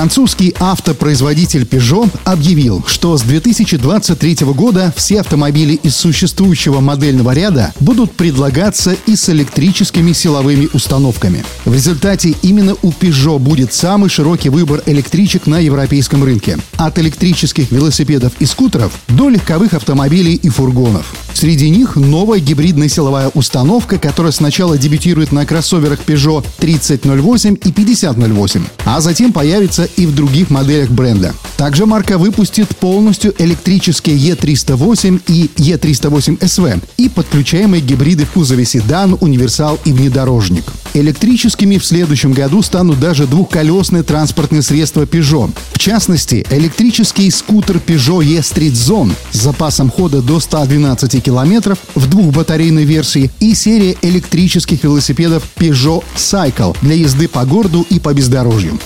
Французский автопроизводитель Peugeot объявил, что с 2023 года все автомобили из существующего модельного ряда будут предлагаться и с электрическими силовыми установками. В результате именно у Peugeot будет самый широкий выбор электричек на европейском рынке. От электрических велосипедов и скутеров до легковых автомобилей и фургонов. Среди них новая гибридная силовая установка, которая сначала дебютирует на кроссоверах Peugeot 3008 и 5008, а затем появится и в других моделях бренда. Также марка выпустит полностью электрические E308 и E308 SV и подключаемые гибриды в кузове седан, универсал и внедорожник. Электрическими в следующем году станут даже двухколесные транспортные средства Peugeot. В частности, электрический скутер Peugeot E-Street Zone с запасом хода до 112 километров в двухбатарейной версии и серия электрических велосипедов Peugeot Cycle для езды по городу и по бездорожью.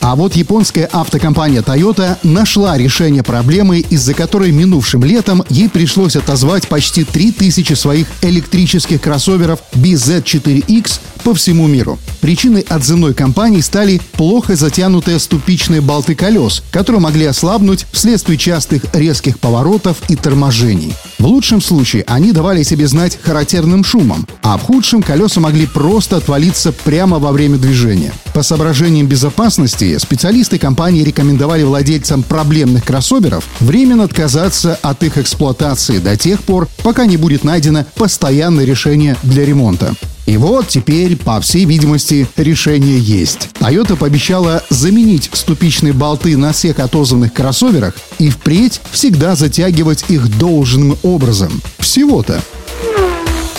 А вот японская автокомпания Toyota нашла решение проблемы, из-за которой минувшим летом ей пришлось отозвать почти 3000 своих электрических кроссоверов BZ4X по всему миру. Причиной отзывной кампании стали плохо затянутые ступичные болты колес, которые могли ослабнуть вследствие частых резких поворотов и торможений. В лучшем случае они давали себе знать характерным шумом, а в худшем колеса могли просто отвалиться прямо во время движения. По соображениям безопасности специалисты компании рекомендовали владельцам проблемных кроссоверов временно отказаться от их эксплуатации до тех пор, пока не будет найдено постоянное решение для ремонта. И вот теперь, по всей видимости, решение есть. Toyota пообещала заменить ступичные болты на всех отозванных кроссоверах и впредь всегда затягивать их должным образом. Всего-то.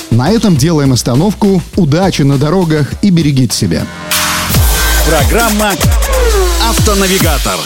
На этом делаем остановку. Удачи на дорогах и берегите себя. Программа «Автонавигатор».